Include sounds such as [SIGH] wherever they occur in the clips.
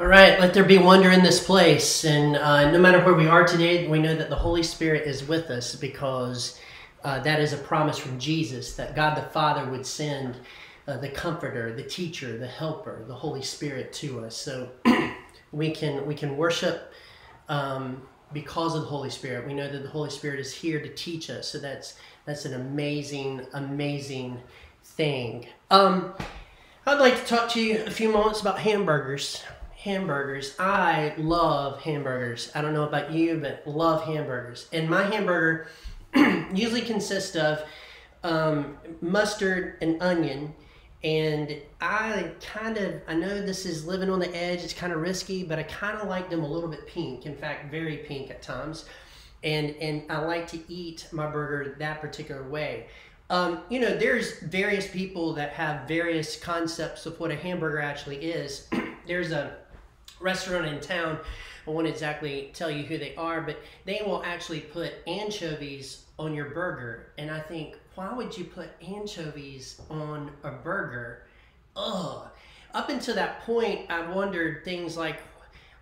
All right, let there be wonder in this place. And uh, no matter where we are today, we know that the Holy Spirit is with us because uh, that is a promise from Jesus that God the Father would send uh, the Comforter, the Teacher, the Helper, the Holy Spirit to us. So [CLEARS THROAT] we can we can worship um, because of the Holy Spirit. We know that the Holy Spirit is here to teach us. So that's that's an amazing, amazing thing. Um, I'd like to talk to you a few moments about hamburgers hamburgers. I love hamburgers. I don't know about you, but love hamburgers. And my hamburger [CLEARS THROAT] usually consists of um, mustard and onion. And I kind of, I know this is living on the edge, it's kind of risky, but I kind of like them a little bit pink. In fact, very pink at times. And, and I like to eat my burger that particular way. Um, you know, there's various people that have various concepts of what a hamburger actually is. [CLEARS THROAT] there's a restaurant in town. I won't exactly tell you who they are, but they will actually put anchovies on your burger. And I think, why would you put anchovies on a burger? Ugh. Up until that point, I wondered things like,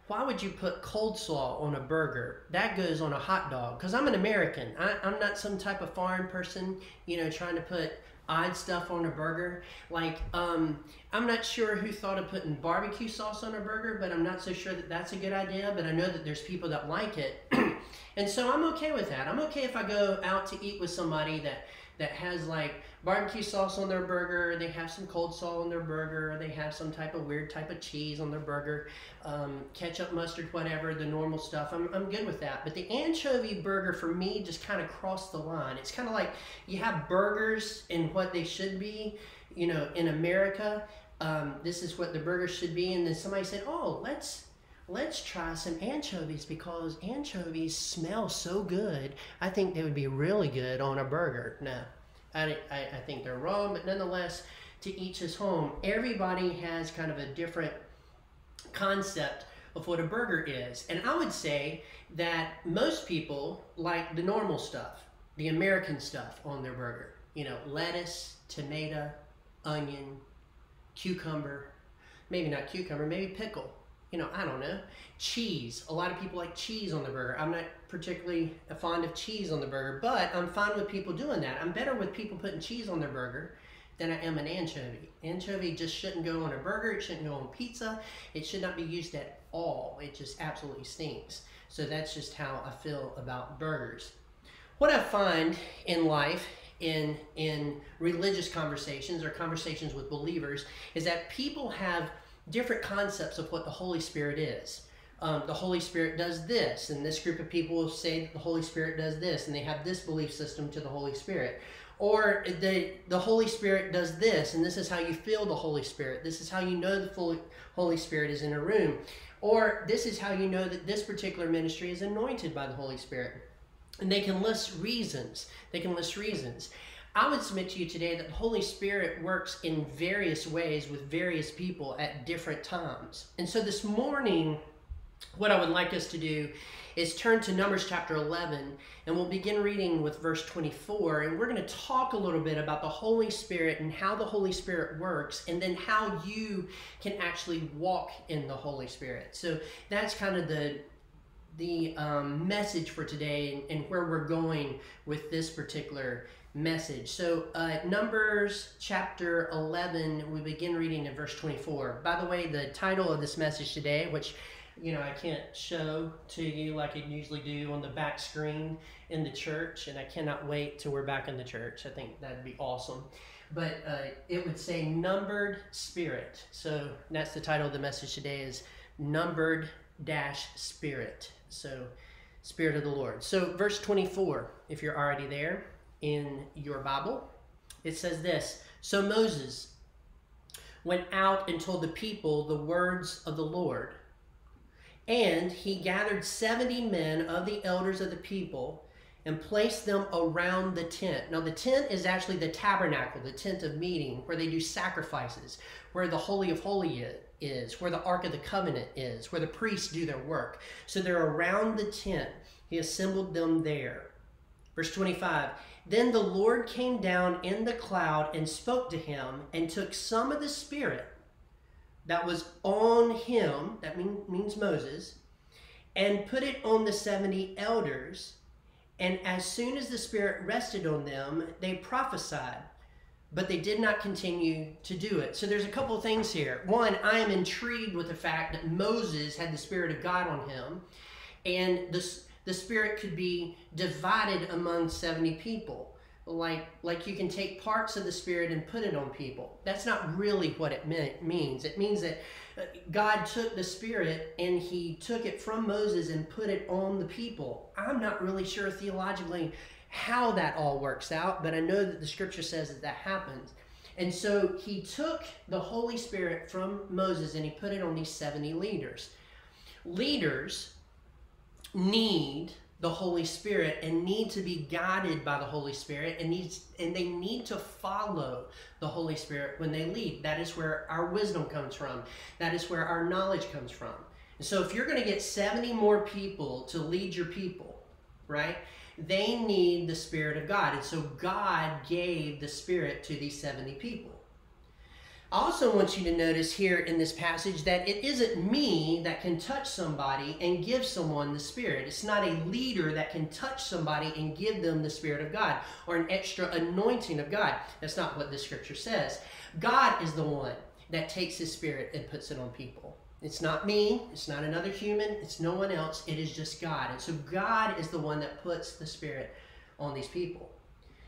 why would you put cold slaw on a burger? That goes on a hot dog. Because I'm an American. I, I'm not some type of foreign person, you know, trying to put odd stuff on a burger. Like, um, I'm not sure who thought of putting barbecue sauce on a burger, but I'm not so sure that that's a good idea. But I know that there's people that like it. [CLEARS THROAT] and so I'm okay with that. I'm okay if I go out to eat with somebody that, that has like barbecue sauce on their burger, they have some cold salt on their burger, they have some type of weird type of cheese on their burger, um, ketchup, mustard, whatever, the normal stuff. I'm, I'm good with that. But the anchovy burger for me just kind of crossed the line. It's kind of like you have burgers in what they should be, you know, in America. Um, this is what the burger should be. And then somebody said, oh, let's let's try some anchovies because anchovies smell so good. I think they would be really good on a burger. No, I, I, I think they're wrong, but nonetheless, to each his home. Everybody has kind of a different concept of what a burger is. And I would say that most people like the normal stuff, the American stuff on their burger. You know, lettuce, tomato, onion, cucumber, maybe not cucumber, maybe pickle. You know, I don't know. Cheese. A lot of people like cheese on the burger. I'm not particularly fond of cheese on the burger, but I'm fine with people doing that. I'm better with people putting cheese on their burger than I am an anchovy. Anchovy just shouldn't go on a burger. It shouldn't go on pizza. It should not be used at all. It just absolutely stinks. So that's just how I feel about burgers. What I find in life, in in religious conversations or conversations with believers, is that people have different concepts of what the Holy Spirit is um, the Holy Spirit does this, and this group of people will say the Holy Spirit does this, and they have this belief system to the Holy Spirit. Or the, the Holy Spirit does this, and this is how you feel the Holy Spirit. This is how you know the Holy Spirit is in a room. Or this is how you know that this particular ministry is anointed by the Holy Spirit. And they can list reasons. They can list reasons. I would submit to you today that the Holy Spirit works in various ways with various people at different times. And so this morning, what I would like us to do is turn to Numbers chapter 11, and we'll begin reading with verse 24. And we're going to talk a little bit about the Holy Spirit and how the Holy Spirit works, and then how you can actually walk in the Holy Spirit. So that's kind of the the um, message for today and, where we're going with this particular message. So, uh, Numbers chapter 11, we begin reading in verse 24. By the way, the title of this message today, which you know, I can't show to you like I usually do on the back screen in the church, and I cannot wait till we're back in the church. I think that'd be awesome. But uh, it would say numbered spirit. So that's the title of the message today is numbered dash spirit. So spirit of the Lord. So verse 24, if you're already there in your Bible, it says this. So Moses went out and told the people the words of the Lord and he gathered 70 men of the elders of the people and placed them around the tent. Now, the tent is actually the tabernacle, the tent of meeting, where they do sacrifices, where the Holy of Holies is, where the Ark of the Covenant is, where the priests do their work. So they're around the tent. He assembled them there. Verse 25 Then the Lord came down in the cloud and spoke to him, and took some of the Spirit that was on him, that mean, means Moses, and put it on the 70 elders. And as soon as the Spirit rested on them, they prophesied, but they did not continue to do it. So there's a couple things here. One, I am intrigued with the fact that Moses had the Spirit of God on him, and the, the Spirit could be divided among 70 people like like you can take parts of the spirit and put it on people that's not really what it meant, means it means that uh, god took the spirit and he took it from moses and put it on the people i'm not really sure theologically how that all works out but i know that the scripture says that that happens and so he took the holy spirit from moses and he put it on these 70 leaders leaders need the Holy Spirit and need to be guided by the Holy Spirit and needs and they need to follow the Holy Spirit when they lead. That is where our wisdom comes from. That is where our knowledge comes from. And so if you're going to get 70 more people to lead your people, right? They need the Spirit of God. And so God gave the Spirit to these 70 people. I also want you to notice here in this passage that it isn't me that can touch somebody and give someone the Spirit. It's not a leader that can touch somebody and give them the Spirit of God or an extra anointing of God. That's not what the scripture says. God is the one that takes his Spirit and puts it on people. It's not me, it's not another human, it's no one else, it is just God. And so God is the one that puts the Spirit on these people.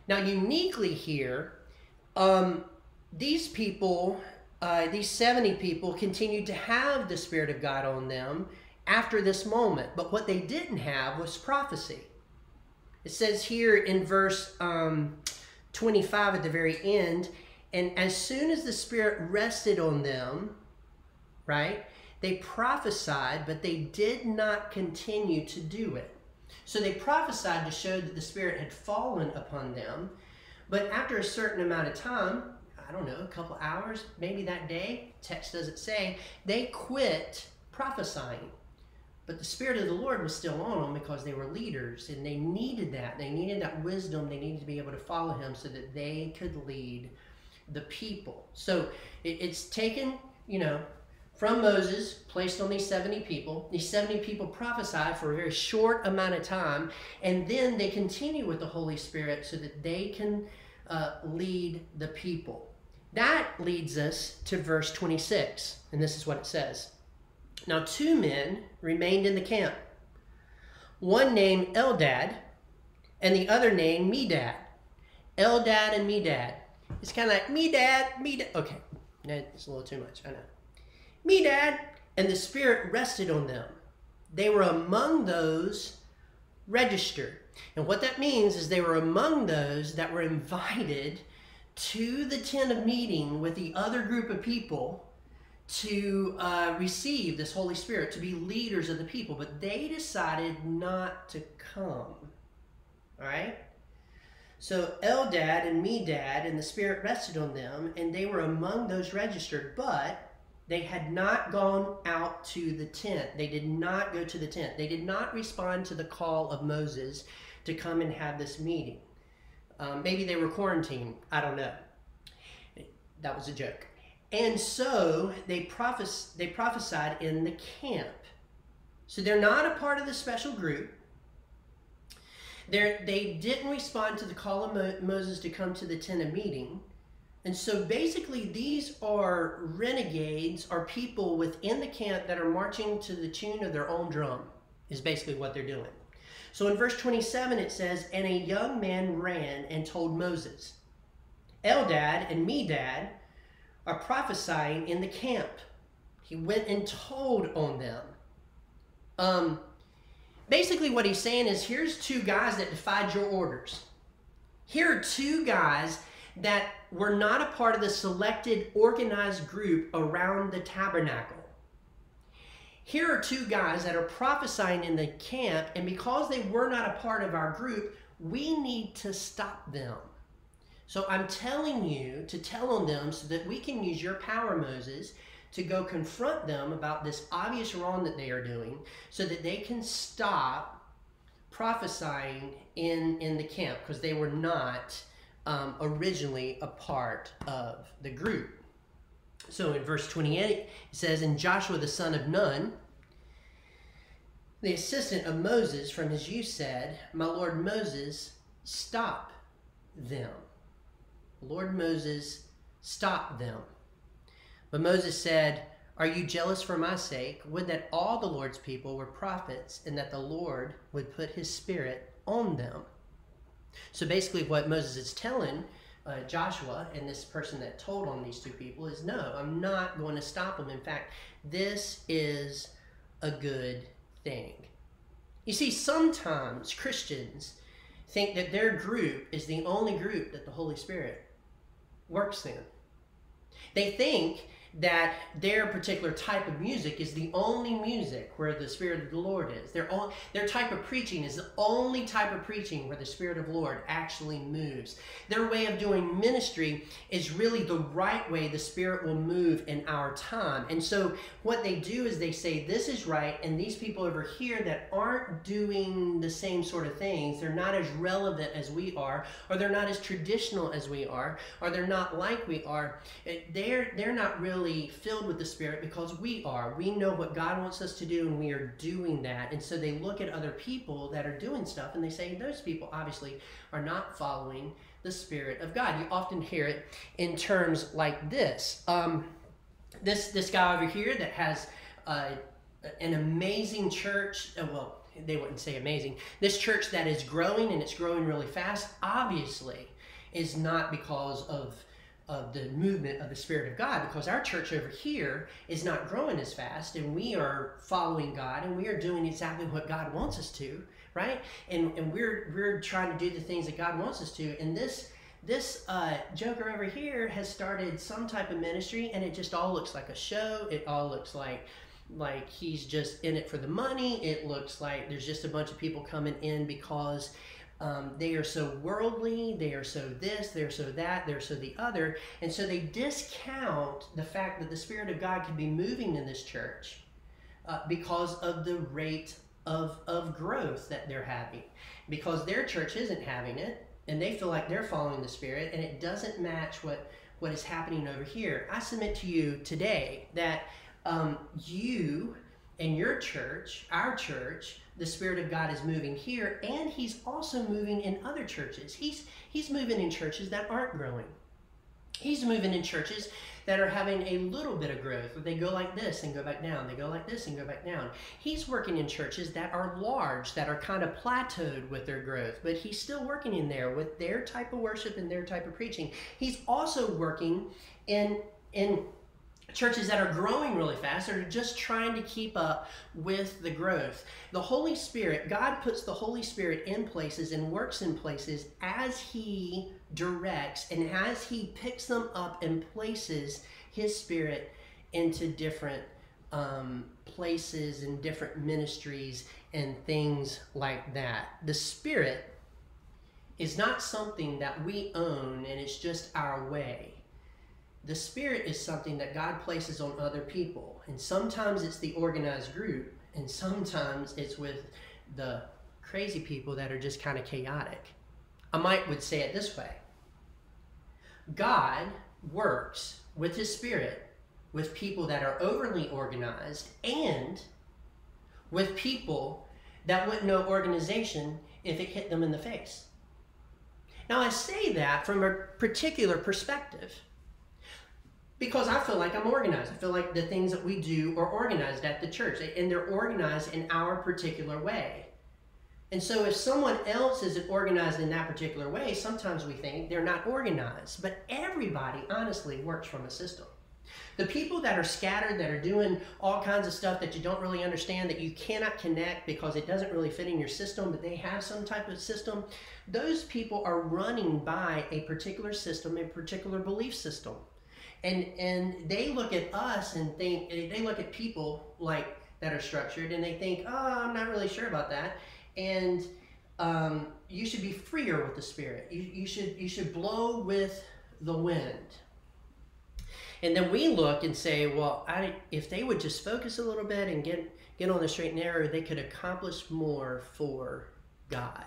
Now, uniquely here, um, these people, uh, these 70 people, continued to have the Spirit of God on them after this moment. But what they didn't have was prophecy. It says here in verse um, 25 at the very end, and as soon as the Spirit rested on them, right, they prophesied, but they did not continue to do it. So they prophesied to show that the Spirit had fallen upon them, but after a certain amount of time, I don't know, a couple hours, maybe that day, text doesn't say, they quit prophesying. But the Spirit of the Lord was still on them because they were leaders and they needed that. They needed that wisdom. They needed to be able to follow Him so that they could lead the people. So it's taken, you know, from Moses, placed on these 70 people. These 70 people prophesy for a very short amount of time, and then they continue with the Holy Spirit so that they can uh, lead the people. That leads us to verse 26, and this is what it says. Now, two men remained in the camp, one named Eldad, and the other named Medad. Eldad and Medad. It's kind of like Medad, Medad. Okay, that's a little too much, I know. Medad, and the Spirit rested on them. They were among those registered. And what that means is they were among those that were invited to the tent of meeting with the other group of people to uh, receive this Holy Spirit, to be leaders of the people, but they decided not to come. All right? So Eldad and Medad and the Spirit rested on them, and they were among those registered, but they had not gone out to the tent. They did not go to the tent. They did not respond to the call of Moses to come and have this meeting. Um, maybe they were quarantined. I don't know. That was a joke. And so they, prophes- they prophesied in the camp. So they're not a part of the special group. They're, they didn't respond to the call of Mo- Moses to come to the tent of meeting. And so basically, these are renegades, are people within the camp that are marching to the tune of their own drum, is basically what they're doing. So in verse 27, it says, And a young man ran and told Moses, Eldad and Medad are prophesying in the camp. He went and told on them. Um, basically, what he's saying is here's two guys that defied your orders. Here are two guys that were not a part of the selected, organized group around the tabernacle here are two guys that are prophesying in the camp, and because they were not a part of our group, we need to stop them. So I'm telling you to tell on them so that we can use your power, Moses, to go confront them about this obvious wrong that they are doing so that they can stop prophesying in, in the camp because they were not um, originally a part of the group. So in verse 28, it says, And Joshua the son of Nun, the assistant of Moses from his youth, said, My Lord Moses, stop them. Lord Moses, stop them. But Moses said, Are you jealous for my sake? Would that all the Lord's people were prophets, and that the Lord would put his spirit on them. So basically, what Moses is telling uh, Joshua and this person that told on these two people is no, I'm not going to stop them. In fact, this is a good thing. You see, sometimes Christians think that their group is the only group that the Holy Spirit works in. They think that their particular type of music is the only music where the Spirit of the Lord is. Their, own, their type of preaching is the only type of preaching where the Spirit of the Lord actually moves. Their way of doing ministry is really the right way the Spirit will move in our time. And so what they do is they say, This is right, and these people over here that aren't doing the same sort of things, they're not as relevant as we are, or they're not as traditional as we are, or they're not like we are, eh, they're, they're not really really filled with the Spirit because we are. We know what God wants us to do and we are doing that. And so they look at other people that are doing stuff and they say, those people obviously are not following the Spirit of God. You often hear it in terms like this. Um, this, this guy over here that has uh, an amazing church, uh, well, they wouldn't say amazing. This church that is growing and it's growing really fast, obviously, is not because of of the movement of the Spirit of God because our church over here is not growing as fast and we are following God and we are doing exactly what God wants us to, right? And, and we're, we're trying to do the things that God wants us to. And this, this uh, joker over here has started some type of ministry and it just all looks like a show. It all looks like like he's just in it for the money. It looks like there's just a bunch of people coming in because um, they are so worldly, they are so this, they're so that, they're so the other. And so they discount the fact that the Spirit of God can be moving in this church uh, because of the rate of, of growth that they're having. Because their church isn't having it, and they feel like they're following the Spirit, and it doesn't match what, what is happening over here. I submit to you today that um, you and your church, our church, the Spirit of God is moving here, and He's also moving in other churches. He's, he's moving in churches that aren't growing. He's moving in churches that are having a little bit of growth. But they go like this and go back down. They go like this and go back down. He's working in churches that are large, that are kind of plateaued with their growth, but he's still working in there with their type of worship and their type of preaching. He's also working in in churches that are growing really fast are just trying to keep up with the growth. The Holy Spirit, God puts the Holy Spirit in places and works in places as He directs and as He picks them up and places His Spirit into different um, places and different ministries and things like that. The Spirit is not something that we own and it's just our way the spirit is something that God places on other people. And sometimes it's the organized group, and sometimes it's with the crazy people that are just kind of chaotic. I might would say it this way. God works with his spirit with people that are overly organized and with people that wouldn't know organization if it hit them in the face. Now, I say that from a particular perspective because I feel like I'm organized. I feel like the things that we do are organized at the church, and they're organized in our particular way. And so, if someone else isn't organized in that particular way, sometimes we think they're not organized. But everybody, honestly, works from a system. The people that are scattered, that are doing all kinds of stuff that you don't really understand, that you cannot connect because it doesn't really fit in your system, but they have some type of system, those people are running by a particular system, a particular belief system and and they look at us and think they look at people like that are structured and they think oh i'm not really sure about that. And um, you should be freer with the spirit. You, you should you should blow with the wind. And then we look and say well I, if they would just focus a little bit and get get on the straight and narrow they could accomplish more for god.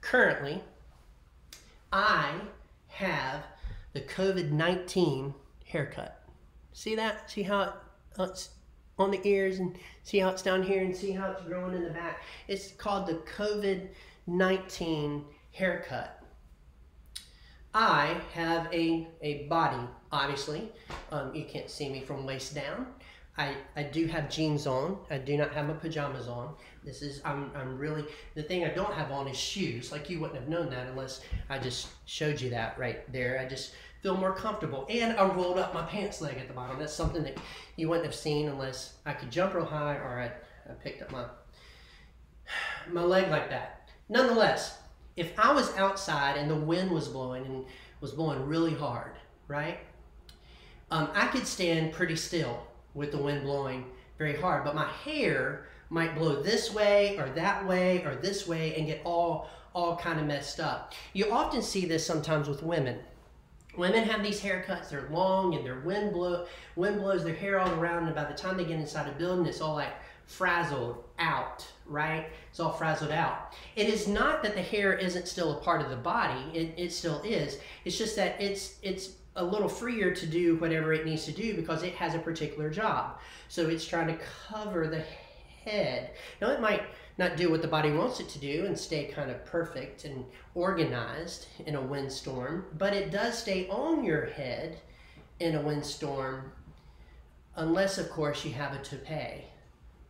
Currently i have the COVID 19 haircut. See that? See how it's on the ears and see how it's down here and see how it's growing in the back. It's called the COVID 19 haircut. I have a, a body, obviously. Um, you can't see me from waist down. I, I do have jeans on. I do not have my pajamas on. This is, I'm, I'm really, the thing I don't have on is shoes. Like you wouldn't have known that unless I just showed you that right there. I just feel more comfortable. And I rolled up my pants leg at the bottom. That's something that you wouldn't have seen unless I could jump real high or I, I picked up my, my leg like that. Nonetheless, if I was outside and the wind was blowing and was blowing really hard, right? Um, I could stand pretty still with the wind blowing very hard, but my hair might blow this way or that way or this way and get all all kind of messed up. You often see this sometimes with women. Women have these haircuts, they're long and their wind blow wind blows their hair all around and by the time they get inside a building it's all like frazzled out, right? It's all frazzled out. It is not that the hair isn't still a part of the body, it, it still is. It's just that it's it's a little freer to do whatever it needs to do because it has a particular job. So it's trying to cover the head. Now it might not do what the body wants it to do and stay kind of perfect and organized in a windstorm, but it does stay on your head in a windstorm unless of course you have a toupee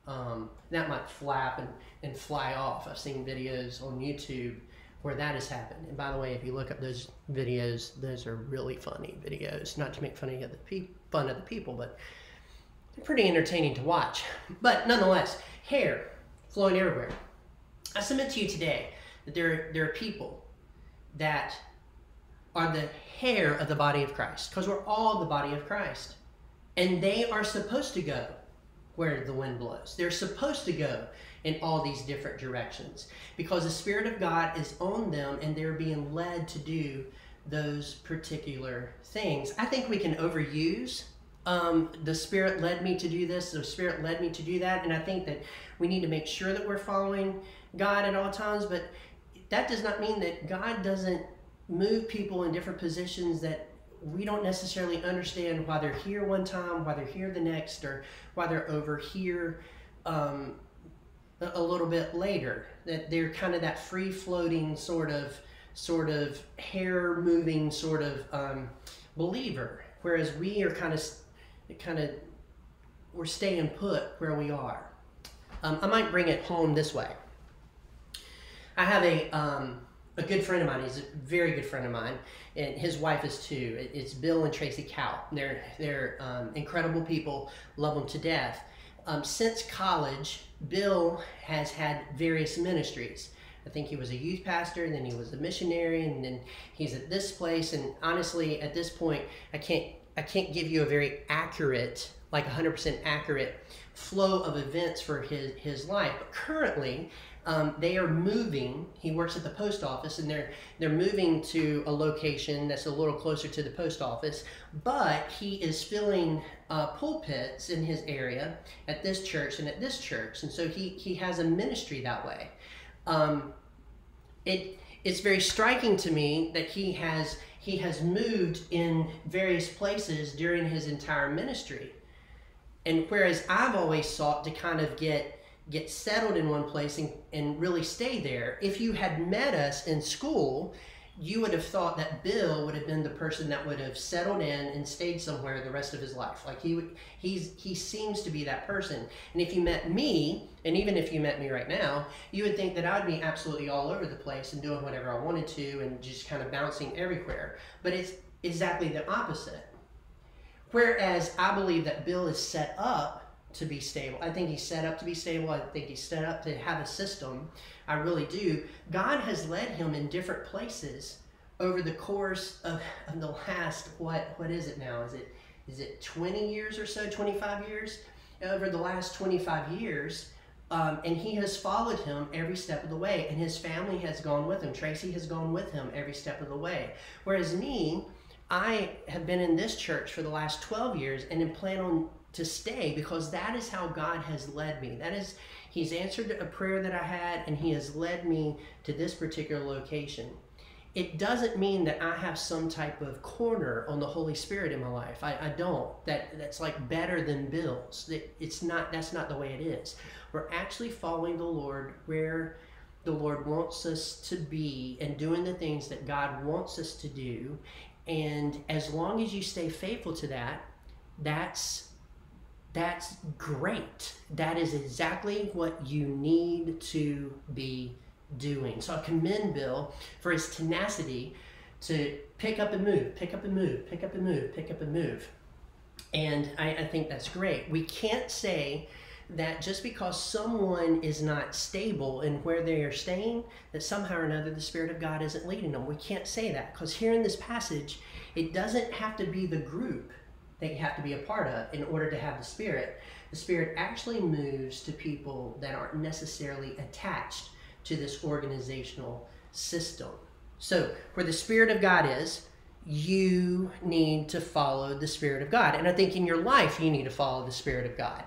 um, that might flap and, and fly off. I've seen videos on YouTube where that has happened. And by the way, if you look up those videos, those are really funny videos. Not to make fun of the fun of the people, but pretty entertaining to watch. But nonetheless, hair flowing everywhere. I submit to you today that there, there are people that are the hair of the body of Christ, because we're all the body of Christ. And they are supposed to go where the wind blows. They're supposed to go in all these different directions because the Spirit of God is on them and they're being led to do those particular things. I think we can overuse um, the Spirit led me to do this, the Spirit led me to do that, and I think that we need to make sure that we're following God at all times, but that does not mean that God doesn't move people in different positions that we don't necessarily understand why they're here one time, why they're here the next, or why they're over here um, a little bit later. That they're kind of that free floating sort of, sort of hair moving sort of um, believer, whereas we are kind of, kind of, we're staying put where we are. Um, I might bring it home this way. I have a um, a good friend of mine. He's a very good friend of mine, and his wife is too. It's Bill and Tracy Cow. They're they're um, incredible people. Love them to death. Um, since college, Bill has had various ministries. I think he was a youth pastor, and then he was a missionary, and then he's at this place. And honestly, at this point, I can't I can't give you a very accurate, like 100% accurate flow of events for his his life. But currently, um, they are moving. He works at the post office, and they're they're moving to a location that's a little closer to the post office. But he is filling uh, pulpits in his area at this church and at this church, and so he he has a ministry that way. Um, it it's very striking to me that he has he has moved in various places during his entire ministry, and whereas I've always sought to kind of get get settled in one place and, and really stay there. If you had met us in school, you would have thought that Bill would have been the person that would have settled in and stayed somewhere the rest of his life. Like he would, he's he seems to be that person. And if you met me, and even if you met me right now, you would think that I'd be absolutely all over the place and doing whatever I wanted to and just kind of bouncing everywhere. But it's exactly the opposite. Whereas I believe that Bill is set up to be stable. I think he's set up to be stable. I think he's set up to have a system. I really do. God has led him in different places over the course of, of the last what what is it now? Is it is it 20 years or so, 25 years? Over the last 25 years, um, and he has followed him every step of the way, and his family has gone with him. Tracy has gone with him every step of the way. Whereas me, I have been in this church for the last 12 years and plan on to stay because that is how God has led me. That is, He's answered a prayer that I had and He has led me to this particular location. it doesn't mean that I have some type of corner on the Holy Spirit in my life. I, I don't. That that's like better than Bill's. That it's not. That's not the way it is. We're actually following the Lord where the Lord wants us to be and doing the things that God wants us to do. And as long as you stay faithful to that, that's that's great. That is exactly what you need to be doing. So I commend Bill for his tenacity to pick up and move, pick up and move, pick up and move, pick up and move. And I, I think that's great. We can't say that just because someone is not stable in where they are staying, that somehow or another the Spirit of God isn't leading them. We can't say that because here in this passage, it doesn't have to be the group that you have to be a part of in order to have the Spirit. The Spirit actually moves to people that aren't necessarily attached to this organizational system. So, where the Spirit of God is, you need to follow the Spirit of God. And I think in your life, you need to follow the Spirit of God.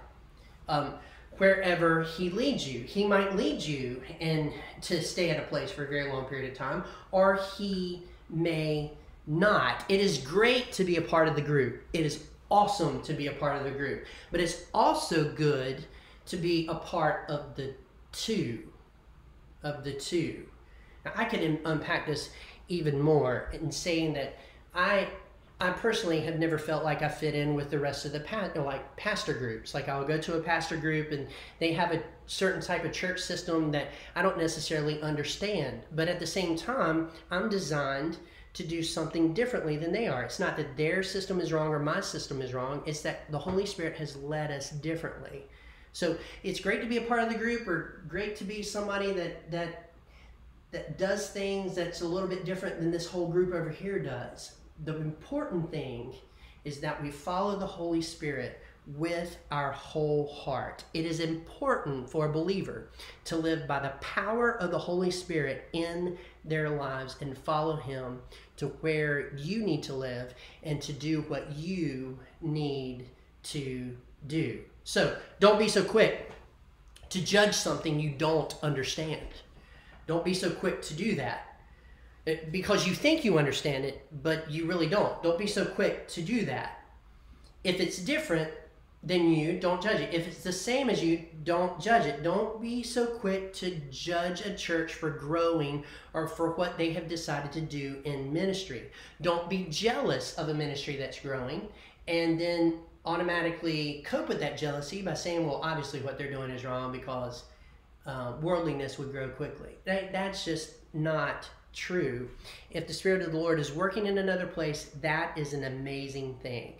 Um, wherever He leads you, He might lead you and to stay at a place for a very long period of time, or He may not. It is great to be a part of the group. It is awesome to be a part of the group. But it's also good to be a part of the two of the two. Now, I could unpack this even more in saying that I I personally have never felt like I fit in with the rest of the pa- like pastor groups. Like I'll go to a pastor group and they have a certain type of church system that I don't necessarily understand. But at the same time, I'm designed to do something differently than they are. It's not that their system is wrong or my system is wrong. It's that the Holy Spirit has led us differently. So it's great to be a part of the group or great to be somebody that that that does things that's a little bit different than this whole group over here does. The important thing is that we follow the Holy Spirit with our whole heart. It is important for a believer to live by the power of the Holy Spirit in their lives and follow Him to where you need to live and to do what you need to do. So don't be so quick to judge something you don't understand. Don't be so quick to do that because you think you understand it, but you really don't. Don't be so quick to do that. If it's different than you, don't judge it. If it's the same as you, don't judge it. Don't be so quick to judge a church for growing or for what they have decided to do in ministry. Don't be jealous of a ministry that's growing and then automatically cope with that jealousy by saying, well, obviously what they're doing is wrong because uh, worldliness would grow quickly. That, that's just not true. If the Spirit of the Lord is working in another place, that is an amazing thing.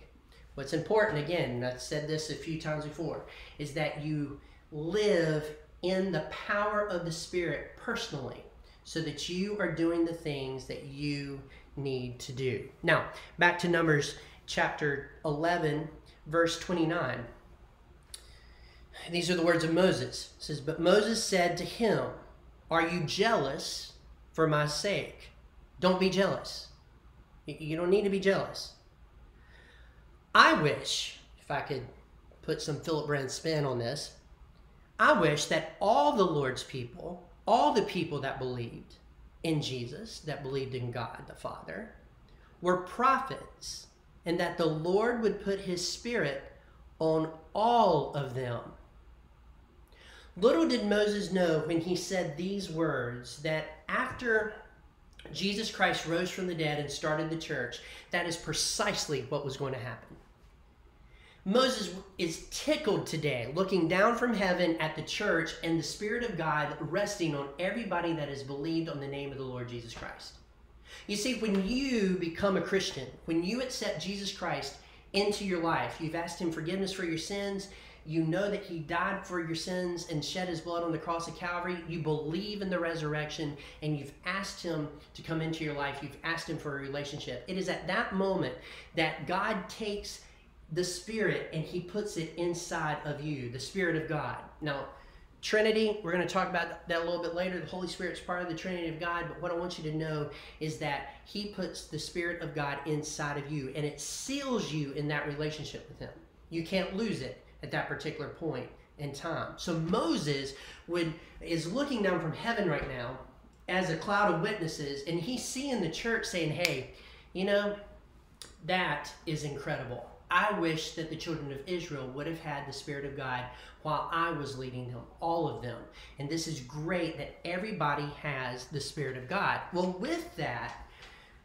What's important, again, I've said this a few times before, is that you live in the power of the Spirit personally so that you are doing the things that you need to do. Now, back to Numbers chapter 11, verse 29. These are the words of Moses. It says, But Moses said to him, Are you jealous for my sake? Don't be jealous. You don't need to be jealous. I wish, if I could put some Philip Brand spin on this, I wish that all the Lord's people, all the people that believed in Jesus, that believed in God the Father, were prophets and that the Lord would put his spirit on all of them. Little did Moses know when he said these words that after Jesus Christ rose from the dead and started the church, that is precisely what was going to happen. Moses is tickled today, looking down from heaven at the church and the Spirit of God resting on everybody that has believed on the name of the Lord Jesus Christ. You see, when you become a Christian, when you accept Jesus Christ into your life, you've asked Him forgiveness for your sins, you know that He died for your sins and shed His blood on the cross of Calvary, you believe in the resurrection, and you've asked Him to come into your life, you've asked Him for a relationship. It is at that moment that God takes the Spirit and He puts it inside of you, the Spirit of God. Now, Trinity, we're going to talk about that a little bit later. The Holy Spirit's part of the Trinity of God, but what I want you to know is that He puts the Spirit of God inside of you and it seals you in that relationship with Him. You can't lose it at that particular point in time. So Moses would is looking down from heaven right now as a cloud of witnesses, and he's seeing the church saying, hey, you know, that is incredible. I wish that the children of Israel would have had the Spirit of God while I was leading them, all of them. And this is great that everybody has the Spirit of God. Well, with that,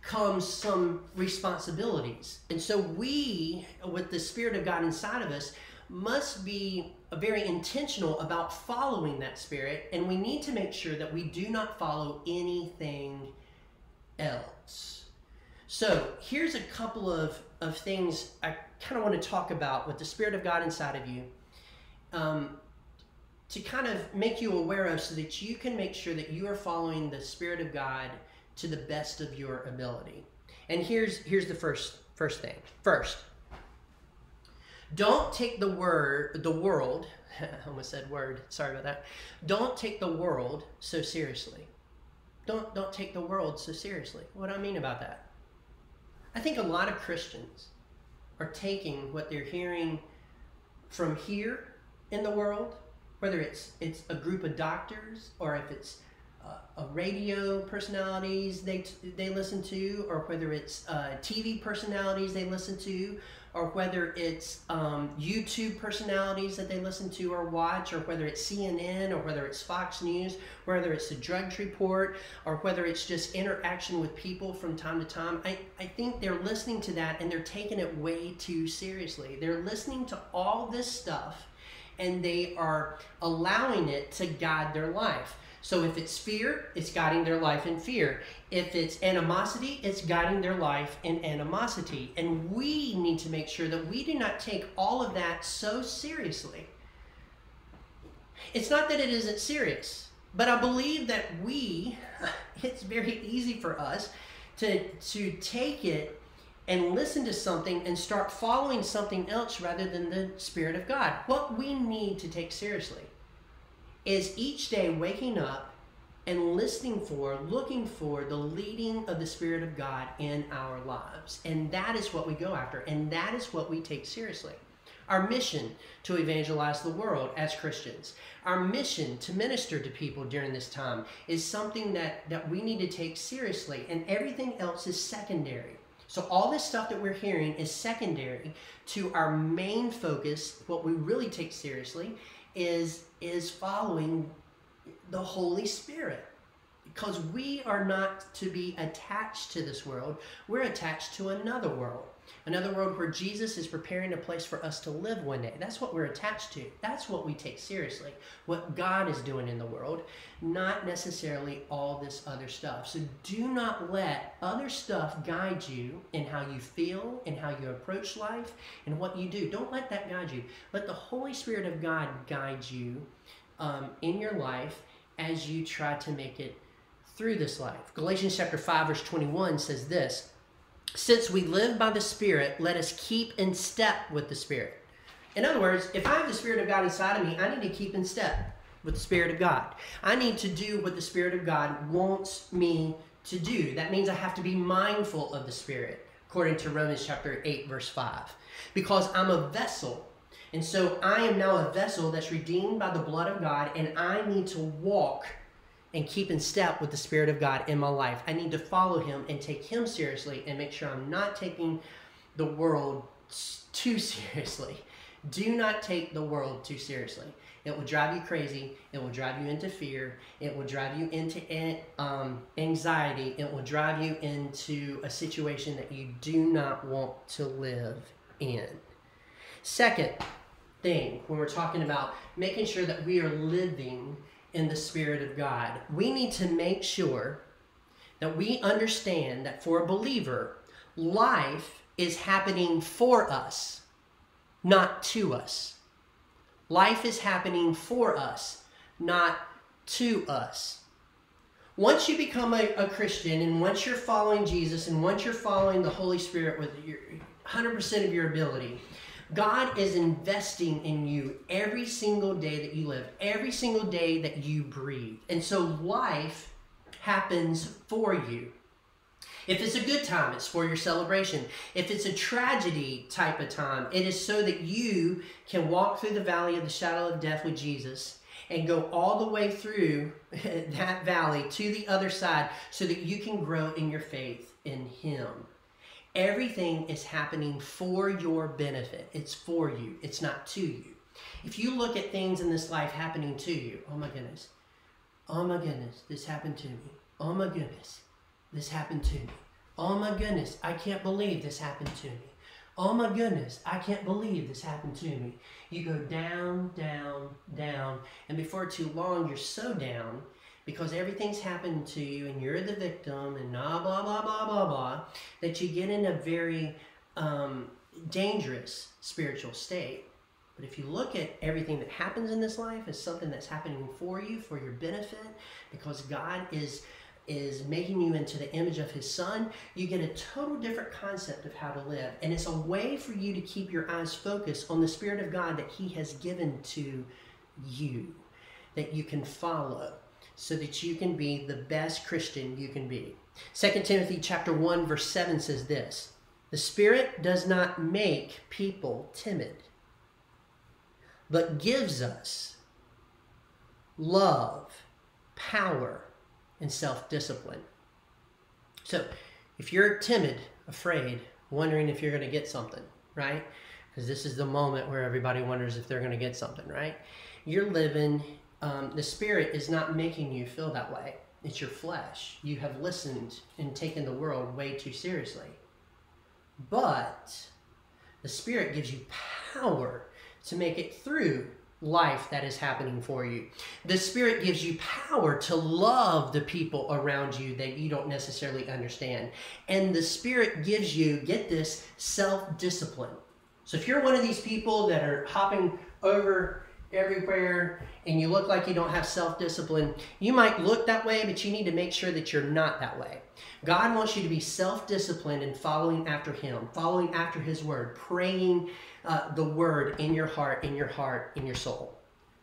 comes some responsibilities. And so we, with the Spirit of God inside of us, must be very intentional about following that Spirit. And we need to make sure that we do not follow anything else. So here's a couple of, of things I kind of want to talk about with the Spirit of God inside of you. Um, to kind of make you aware of so that you can make sure that you are following the Spirit of God to the best of your ability. And here's here's the first first thing. First, don't take the word the world. [LAUGHS] I almost said word. Sorry about that. Don't take the world so seriously. Don't don't take the world so seriously. What do I mean about that? I think a lot of Christians are taking what they're hearing from here in the world, whether it's it's a group of doctors or if it's uh, radio personalities they they listen to, or whether it's uh, TV personalities they listen to, or whether it's um, YouTube personalities that they listen to or watch, or whether it's CNN, or whether it's Fox News, whether it's the Drudge Report, or whether it's just interaction with people from time to time. I, I think they're listening to that and they're taking it way too seriously. They're listening to all this stuff and they are allowing it to guide their life. So if it's fear, it's guiding their life in fear. If it's animosity, it's guiding their life in animosity. And we need to make sure that we do not take all of that so seriously. It's not that it isn't serious, but I believe that we, [LAUGHS] it's very easy for us to, to take it and listen to something and start following something else rather than the Spirit of God. What we need to take seriously is each day waking up and listening for, looking for the leading of the Spirit of God in our lives. And that is what we go after, and that is what we take seriously. Our mission to evangelize the world as Christians, our mission to minister to people during this time is something that, that we need to take seriously, and everything else is secondary. So, all this stuff that we're hearing is secondary to our main focus, what we really take seriously, is is following the Holy Spirit. Because we are not to be attached to this world, we're attached to another world. Another world where Jesus is preparing a place for us to live one day. That's what we're attached to. That's what we take seriously. What God is doing in the world, not necessarily all this other stuff. So do not let other stuff guide you in how you feel, in how you approach life, and what you do. Don't let that guide you. Let the Holy Spirit of God guide you um, in your life as you try to make it through this life. Galatians chapter 5 verse 21 says this, since we live by the Spirit, let us keep in step with the Spirit. In other words, if I have the Spirit of God inside of me, I need to keep in step with the Spirit of God. I need to do what the Spirit of God wants me to do. That means I have to be mindful of the Spirit, according to Romans chapter 8, verse 5. Because I'm a vessel. And so I am now a vessel that's redeemed by the blood of God, and I need to walk and keep in step with the Spirit of God in my life. I need to follow Him and take Him seriously and make sure I'm not taking the world too [LAUGHS] seriously. Do not take the world too seriously. It will drive you crazy. It will drive you into fear. It will drive you into um, anxiety. It will drive you into a situation that you do not want to live in. Second thing, when we're talking about making sure that we are living in the Spirit of God. We need to make sure that we understand that for a believer, life is happening for us, not to us. Life is happening for us, not to us. Once you become a, a, Christian and once you're following Jesus and once you're following the Holy Spirit with your 100% of your ability, God is investing in you every single day that you live, every single day that you breathe. And so life happens for you. If it's a good time, it's for your celebration. If it's a tragedy type of time, it is so that you can walk through the valley of the shadow of death with Jesus and go all the way through [LAUGHS] that valley to the other side so that you can grow in your faith in Him. Everything is happening for your benefit. It's for you, it's not to you. If you look at things in this life happening to you, oh my goodness, oh my goodness, this happened to me. Oh my goodness, this happened to me. Oh my goodness, I can't believe this happened to me. Oh my goodness, I can't believe this happened to me. You go down, down, down, and before too long, you're so down because everything's happened to you and you're the victim and blah, blah, blah, blah, blah, blah, that you get in a very um, dangerous spiritual state. But if you look at everything that happens in this life as something that's happening for you, for your benefit, because God is is making you into the image of his son, you get a total different concept of how to live. And it's a way for you to keep your eyes focused on the Spirit of God that he has given to you, that you can follow so that you can be the best Christian you can be. 2 Timothy chapter 1 verse 7 says this, "The Spirit does not make people timid, but gives us love, power, and self discipline. So, if you're timid, afraid, wondering if you're going to get something, right? Because this is the moment where everybody wonders if they're going to get something, right? You're living, um, the Spirit is not making you feel that way. It's your flesh. You have listened and taken the world way too seriously. But the Spirit gives you power to make it through life that is happening for you. The Spirit gives you power to love the people around you that you don't necessarily understand. And the Spirit gives you, get this, self discipline. So if you're one of these people that are hopping over everywhere and you look like you don't have self discipline, you might look that way, but you need to make sure that you're not that way. God wants you to be self disciplined and following after Him, following after His Word, praying uh, the Word in your heart, in your heart, in your soul.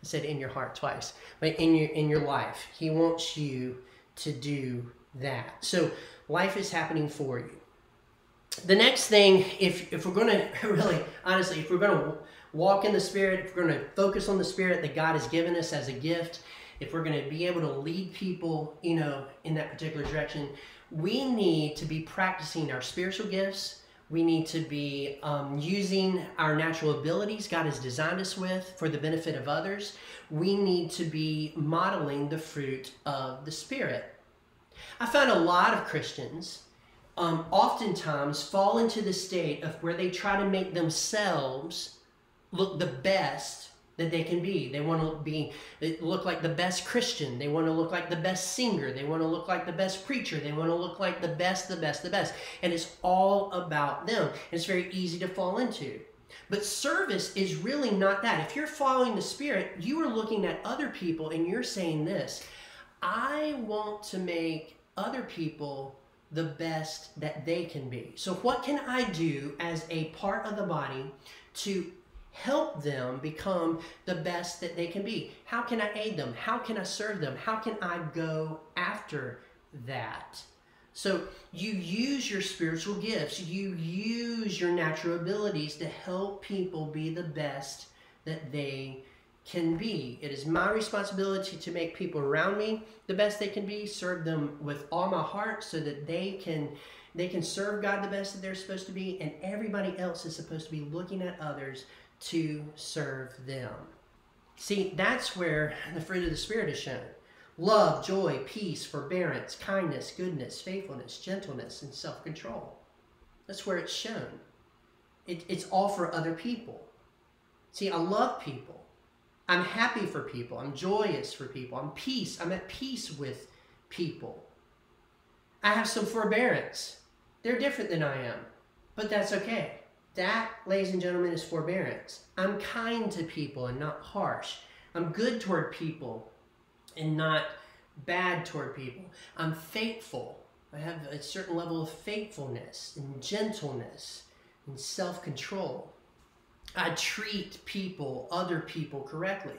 I said in your heart twice, but in your in your life, He wants you to do that. So life is happening for you. The next thing, if if we're going [LAUGHS] to really honestly, if we're going to walk in the Spirit, if we're going to focus on the Spirit that God has given us as a gift, if we're going to be able to lead people, you know, in that particular direction, we need to be practicing our spiritual gifts. We need to be um, using our natural abilities God has designed us with for the benefit of others. We need to be modeling the fruit of the Spirit. I find a lot of Christians um, oftentimes fall into the state of where they try to make themselves look the best that they can be. They want to be look like the best Christian. They want to look like the best singer. They want to look like the best preacher. They want to look like the best, the best, the best. And it's all about them. And it's very easy to fall into. But service is really not that. If you're following the Spirit, you are looking at other people and you're saying this I want to make other people the best that they can be. So, what can I do as a part of the body to help them become the best that they can be? How can I aid them? How can I serve them? How can I go after that? So you use your spiritual gifts, you use your natural abilities to help people be the best that they can be. It is my responsibility to make people around me the best they can be, serve them with all my heart so that they can they can serve God the best that they're supposed to be and everybody else is supposed to be looking at others to serve them. See, that's where the fruit of the Spirit is shown love, joy, peace, forbearance, kindness, goodness, faithfulness, gentleness, and self control. That's where it's shown. It, it's all for other people. See, I love people. I'm happy for people. I'm joyous for people. I'm peace. I'm at peace with people. I have some forbearance. They're different than I am, but that's okay. That, ladies and gentlemen, is forbearance. I'm kind to people and not harsh. I'm good toward people and not bad toward people. I'm faithful. I have a certain level of faithfulness and gentleness and self control. I treat people, other people, correctly.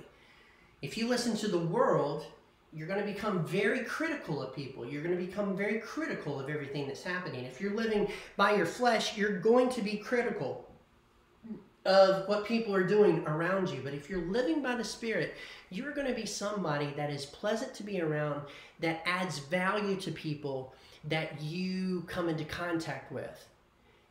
If you listen to the world, you're going to become very critical of people. You're going to become very critical of everything that's happening. If you're living by your flesh, you're going to be critical of what people are doing around you. But if you're living by the Spirit, you're going to be somebody that is pleasant to be around, that adds value to people that you come into contact with.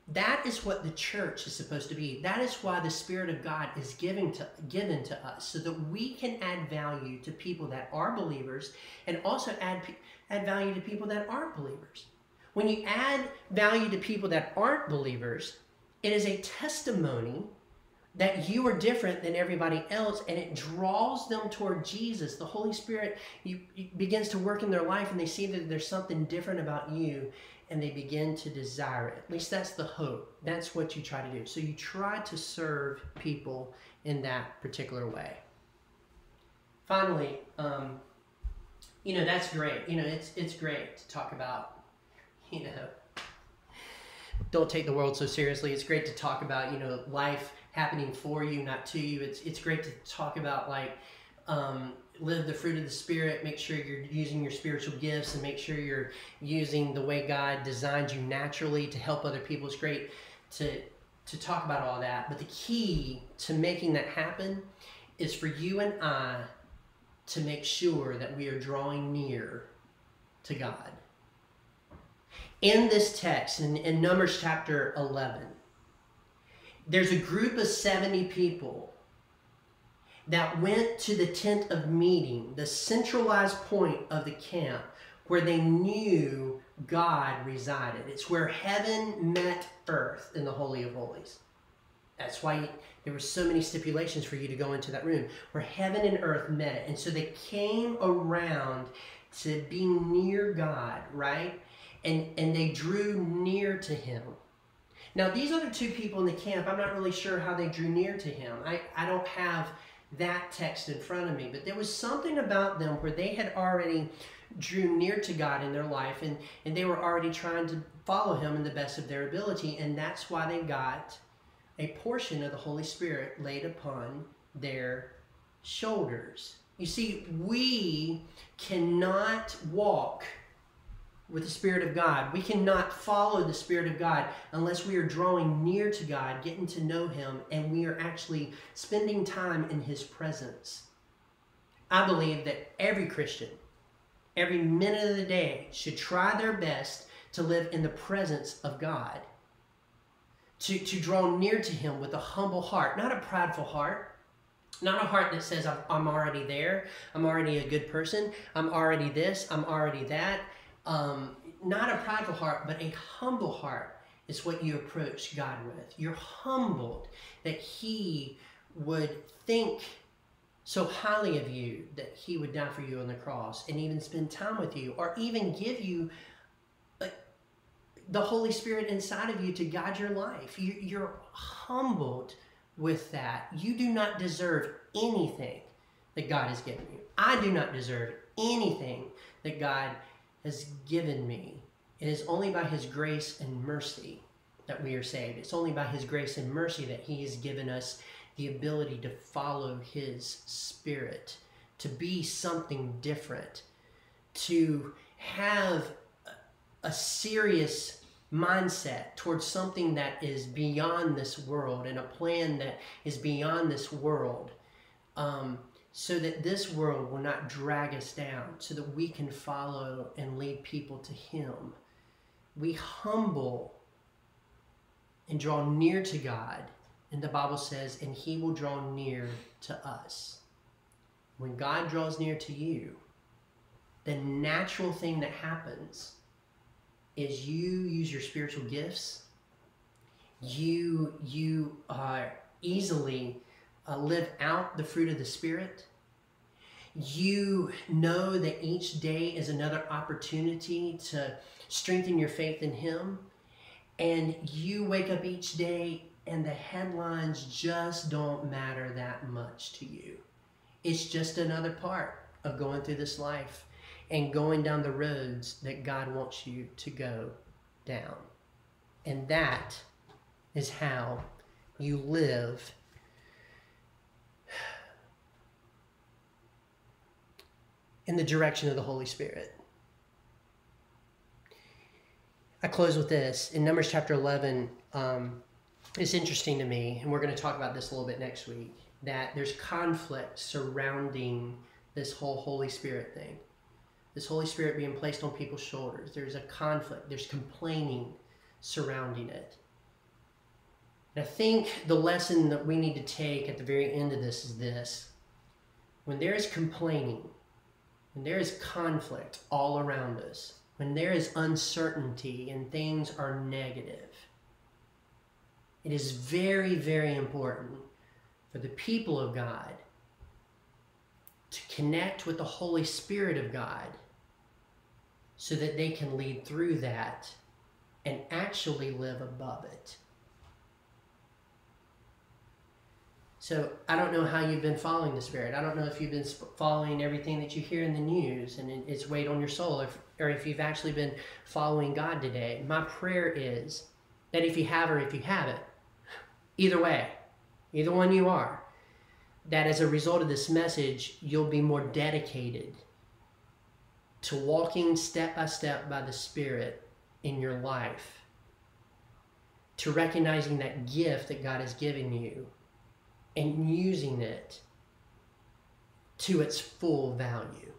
That is what the church is supposed to be. That is why the Spirit of God is giving to, given to us, so that we can add value to people that are believers and also add, add value to people that aren't believers. When you add value to people that aren't believers, it is a testimony that you are different than everybody else and it draws them toward Jesus. The Holy Spirit you, you begins to work in their life and they see that there's something different about you and they begin to desire it. At least that's the hope. That's what you try to do. So you try to serve people in that particular way. Finally, um, you know, that's great. You know, it's, it's great to talk about, [LAUGHS] you know, don't take the world so seriously. It's great to talk about, you know, life happening for you, not to you. It's it's great to talk about like um, live the fruit of the spirit. Make sure you're using your spiritual gifts and make sure you're using the way God designed you naturally to help other people. It's great to to talk about all that. But the key to making that happen is for you and I to make sure that we are drawing near to God. In this text, in, in Numbers chapter 11, there's a group of 70 people that went to the tent of meeting, the centralized point of the camp, where they knew God resided. It's where heaven met earth in the Holy of Holies. That's why there were so many stipulations for you to go into that room, where heaven and earth met. And so they came around to be near God, right? And, and they drew near to him. Now, these other two people in the camp, I'm not really sure how they drew near to him. I, I don't have that text in front of me, but there was something about them where they had already drew near to God in their life and, and they were already trying to follow him in the best of their ability, and that's why they got a portion of the Holy Spirit laid upon their shoulders. You see, we cannot walk with the Spirit of God. We cannot follow the Spirit of God unless we are drawing near to God, getting to know Him, and we are actually spending time in His presence. I believe that every Christian, every minute of the day, should try their best to live in the presence of God, to, to draw near to Him with a humble heart, not a prideful heart. Not a heart that says, I'm already there. I'm already a good person. I'm already this. I'm already that um, not a prideful heart, but a humble heart is what you approach God with. You're humbled that He would think so highly of you that He would die for you on the cross and even spend time with you or even give you uh, the Holy Spirit inside of you to guide your life. You, you're humbled with that. You do not deserve anything that God has given you. I do not deserve anything that God has given me. It is only by his grace and mercy that we are saved. It's only by his grace and mercy that he has given us the ability to follow his spirit, to be something different, to have a serious mindset towards something that is beyond this world and a plan that is beyond this world. Um, so that this world will not drag us down, so that we can follow and lead people to Him. We humble and draw near to God, and the Bible says, and He will draw near to us. When God draws near to you, the natural thing that happens is you use your spiritual gifts. You you are easily uh, live out the fruit of the Spirit. You know that each day is another opportunity to strengthen your faith in Him. And you wake up each day and the headlines just don't matter that much to you. It's just another part of going through this life and going down the roads that God wants you to go down. And that is how you live in the direction of the Holy Spirit. I close with this. In Numbers chapter 11, um, it's interesting to me, and we're going to talk about this a little bit next week, that there's conflict surrounding this whole Holy Spirit thing. This Holy Spirit being placed on people's shoulders. There's a conflict, there's complaining surrounding it. And I think the lesson that we need to take at the very end of this is this when there is complaining, when there is conflict all around us, when there is uncertainty and things are negative, it is very, very important for the people of God to connect with the Holy Spirit of God so that they can lead through that and actually live above it. So I don't know how you've been following the Spirit. I don't know if you've been following everything that you hear in the news and it's weighed on your soul, if, or if you've actually been following God today. My prayer is that if you have or if you haven't, either way, either one you are, that as a result of this message, you'll be more dedicated to walking step by step by the Spirit in your life, to recognizing that gift that God has given you and using it to its full value.